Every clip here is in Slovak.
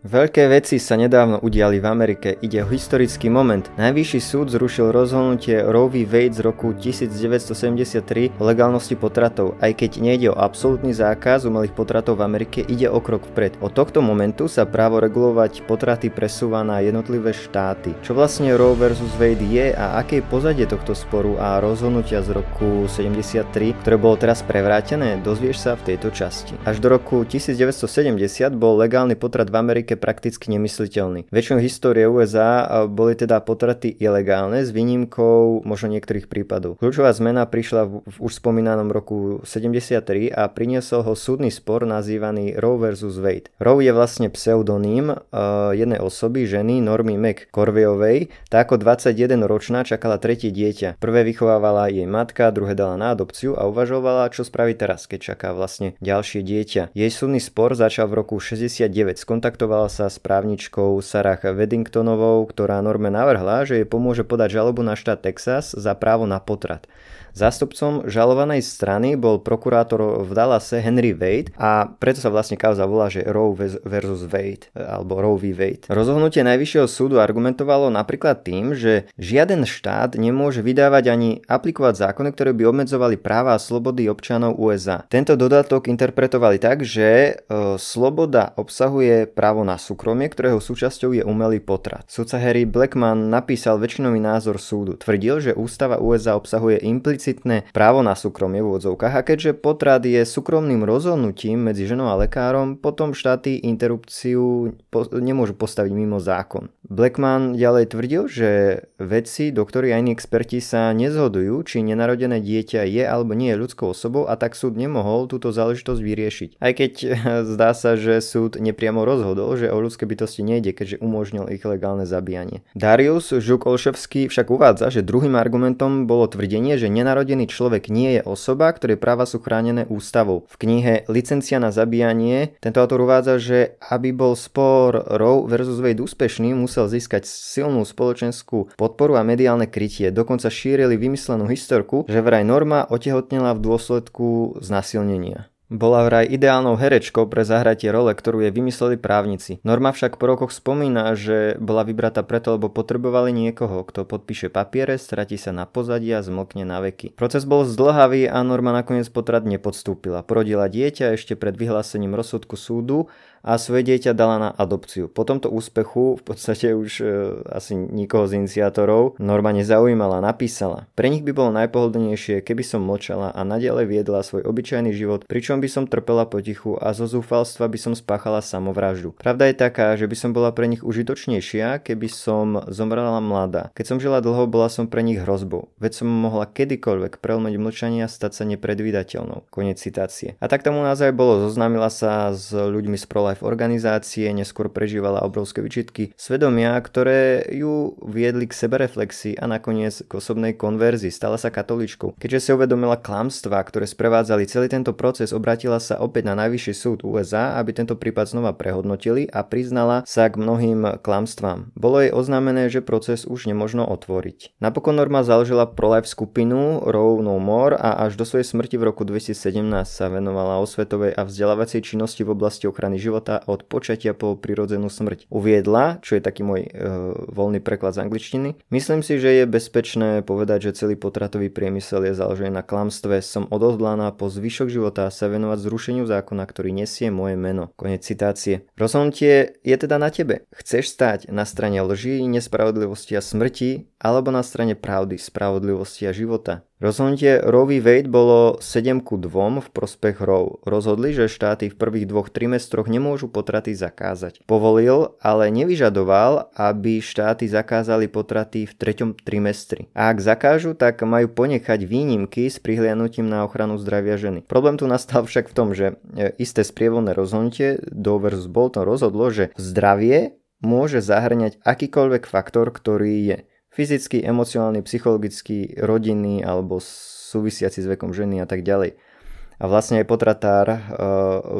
Veľké veci sa nedávno udiali v Amerike, ide o historický moment. Najvyšší súd zrušil rozhodnutie Roe v. Wade z roku 1973 o legálnosti potratov. Aj keď nejde o absolútny zákaz umelých potratov v Amerike, ide o krok vpred. Od tohto momentu sa právo regulovať potraty presúva na jednotlivé štáty. Čo vlastne Roe vs. Wade je a aké je pozadie tohto sporu a rozhodnutia z roku 73, ktoré bolo teraz prevrátené, dozvieš sa v tejto časti. Až do roku 1970 bol legálny potrat v Amerike Amerike prakticky nemysliteľný. Väčšinou histórie USA boli teda potraty ilegálne s výnimkou možno niektorých prípadov. Kľúčová zmena prišla v, už spomínanom roku 73 a priniesol ho súdny spor nazývaný Roe vs. Wade. Roe je vlastne pseudonym uh, jednej osoby, ženy Normy McCorveyovej. Tá ako 21 ročná čakala tretie dieťa. Prvé vychovávala jej matka, druhé dala na adopciu a uvažovala, čo spraví teraz, keď čaká vlastne ďalšie dieťa. Jej súdny spor začal v roku 69. Skontaktovala stretala sa s právničkou Sarah Weddingtonovou, ktorá Norme navrhla, že jej pomôže podať žalobu na štát Texas za právo na potrat. Zástupcom žalovanej strany bol prokurátor v Dallase Henry Wade a preto sa vlastne kauza volá, že Roe versus Wade alebo Roe v. Wade. Rozhodnutie Najvyššieho súdu argumentovalo napríklad tým, že žiaden štát nemôže vydávať ani aplikovať zákony, ktoré by obmedzovali práva a slobody občanov USA. Tento dodatok interpretovali tak, že e, sloboda obsahuje právo na súkromie, ktorého súčasťou je umelý potrat. Sudca Harry Blackman napísal väčšinový názor súdu. Tvrdil, že ústava USA obsahuje implicitný explicitné právo na súkromie v úvodzovkách a keďže potrat je súkromným rozhodnutím medzi ženou a lekárom, potom štáty interrupciu nemôžu postaviť mimo zákon. Blackman ďalej tvrdil, že vedci, doktori a iní experti sa nezhodujú, či nenarodené dieťa je alebo nie je ľudskou osobou a tak súd nemohol túto záležitosť vyriešiť. Aj keď zdá sa, že súd nepriamo rozhodol, že o ľudské bytosti nejde, keďže umožnil ich legálne zabíjanie. Darius Žuk-Olševský však uvádza, že druhým argumentom bolo tvrdenie, že nenarodený človek nie je osoba, ktorej práva sú chránené ústavou. V knihe Licencia na zabíjanie tento autor uvádza, že aby bol spor Roe versus Wade úspešný, musel získať silnú spoločenskú podporu a mediálne krytie. Dokonca šírili vymyslenú historku, že vraj Norma otehotnela v dôsledku znasilnenia. Bola vraj ideálnou herečkou pre zahratie role, ktorú jej vymysleli právnici. Norma však po rokoch spomína, že bola vybratá preto, lebo potrebovali niekoho, kto podpíše papiere, stratí sa na pozadí a zmokne na veky. Proces bol zdlhavý a Norma nakoniec potrat nepodstúpila. Porodila dieťa ešte pred vyhlásením rozsudku súdu a svoje dieťa dala na adopciu. Po tomto úspechu v podstate už e, asi nikoho z iniciátorov Norma nezaujímala, napísala. Pre nich by bolo najpohodlnejšie, keby som mlčala a nadalej viedla svoj obyčajný život, pričom by som trpela potichu a zo zúfalstva by som spáchala samovraždu. Pravda je taká, že by som bola pre nich užitočnejšia, keby som zomrela mladá. Keď som žila dlho, bola som pre nich hrozbou. Veď som mohla kedykoľvek prelomeť mlčania a stať sa nepredvídateľnou. Konec citácie. A tak tomu naozaj bolo, zoznámila sa s ľuďmi z Life organizácie, neskôr prežívala obrovské vyčitky svedomia, ktoré ju viedli k sebereflexii a nakoniec k osobnej konverzii. Stala sa katoličkou. Keďže si uvedomila klamstvá, ktoré sprevádzali celý tento proces, obratila sa opäť na najvyšší súd USA, aby tento prípad znova prehodnotili a priznala sa k mnohým klamstvám. Bolo jej oznámené, že proces už nemožno otvoriť. Napokon Norma založila pro-life skupinu Row No More a až do svojej smrti v roku 2017 sa venovala osvetovej a vzdelávacej činnosti v oblasti ochrany života života od počatia po prirodzenú smrť. Uviedla, čo je taký môj e, voľný preklad z angličtiny. Myslím si, že je bezpečné povedať, že celý potratový priemysel je založený na klamstve. Som odhodlaná po zvyšok života sa venovať zrušeniu zákona, ktorý nesie moje meno. Konec citácie. Rozhodnutie je teda na tebe. Chceš stať na strane lží, nespravodlivosti a smrti, alebo na strane pravdy, spravodlivosti a života. Rozhodnutie Roe v. Wade bolo 7 ku 2 v prospech Roe. Rozhodli, že štáty v prvých dvoch trimestroch nemôžu potraty zakázať. Povolil, ale nevyžadoval, aby štáty zakázali potraty v treťom trimestri. A ak zakážu, tak majú ponechať výnimky s prihliadnutím na ochranu zdravia ženy. Problém tu nastal však v tom, že e, isté sprievodné rozhodnutie Dover versus Bolton rozhodlo, že zdravie môže zahrňať akýkoľvek faktor, ktorý je fyzický, emocionálny, psychologický, rodinný alebo súvisiaci s vekom ženy a tak ďalej. A vlastne aj potratár uh,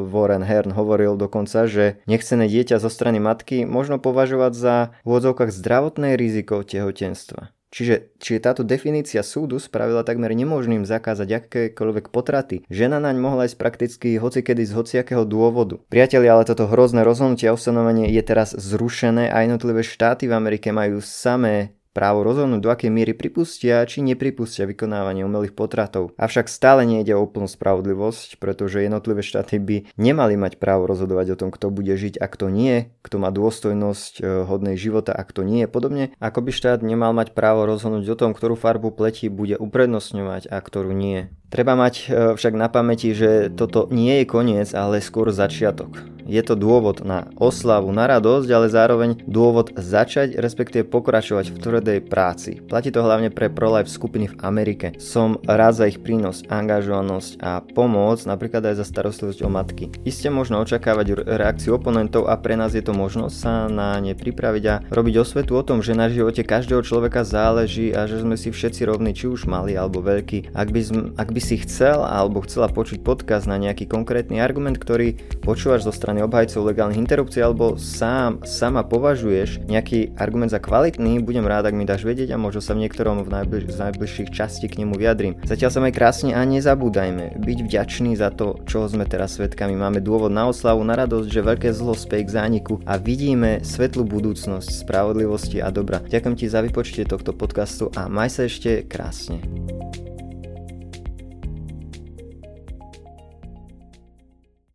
Warren Hearn hovoril dokonca, že nechcené dieťa zo strany matky možno považovať za v úvodzovkách zdravotné riziko tehotenstva. Čiže, čiže táto definícia súdu spravila takmer nemožným zakázať akékoľvek potraty. Žena naň mohla ísť prakticky hocikedy z hociakého dôvodu. Priatelia, ale toto hrozné rozhodnutie a ustanovenie je teraz zrušené a jednotlivé štáty v Amerike majú samé právo rozhodnúť, do akej miery pripustia či nepripustia vykonávanie umelých potratov. Avšak stále nejde o úplnú spravodlivosť, pretože jednotlivé štáty by nemali mať právo rozhodovať o tom, kto bude žiť a kto nie, kto má dôstojnosť e, hodnej života a kto nie. Podobne ako by štát nemal mať právo rozhodnúť o tom, ktorú farbu pleti bude uprednostňovať a ktorú nie. Treba mať e, však na pamäti, že toto nie je koniec, ale skôr začiatok. Je to dôvod na oslavu, na radosť, ale zároveň dôvod začať, respektíve pokračovať v tvrdej práci. Platí to hlavne pre pro-life skupiny v Amerike. Som rád za ich prínos, angažovanosť a pomoc, napríklad aj za starostlivosť o matky. Isté možno očakávať reakciu oponentov a pre nás je to možnosť sa na ne pripraviť a robiť osvetu o tom, že na živote každého človeka záleží a že sme si všetci rovní, či už malí alebo veľkí. Ak by, ak by by si chcel alebo chcela počuť podcast na nejaký konkrétny argument, ktorý počúvaš zo strany obhajcov legálnych interrupcií alebo sám, sama považuješ nejaký argument za kvalitný, budem rád, ak mi dáš vedieť a možno sa v niektorom v najbliž, z najbližších častí k nemu vyjadrím. Zatiaľ sa maj krásne a nezabúdajme byť vďační za to, čo sme teraz svetkami. Máme dôvod na oslavu, na radosť, že veľké zlo spej k zániku a vidíme svetlú budúcnosť spravodlivosti a dobra. Ďakujem ti za vypočtie tohto podcastu a maj sa ešte krásne.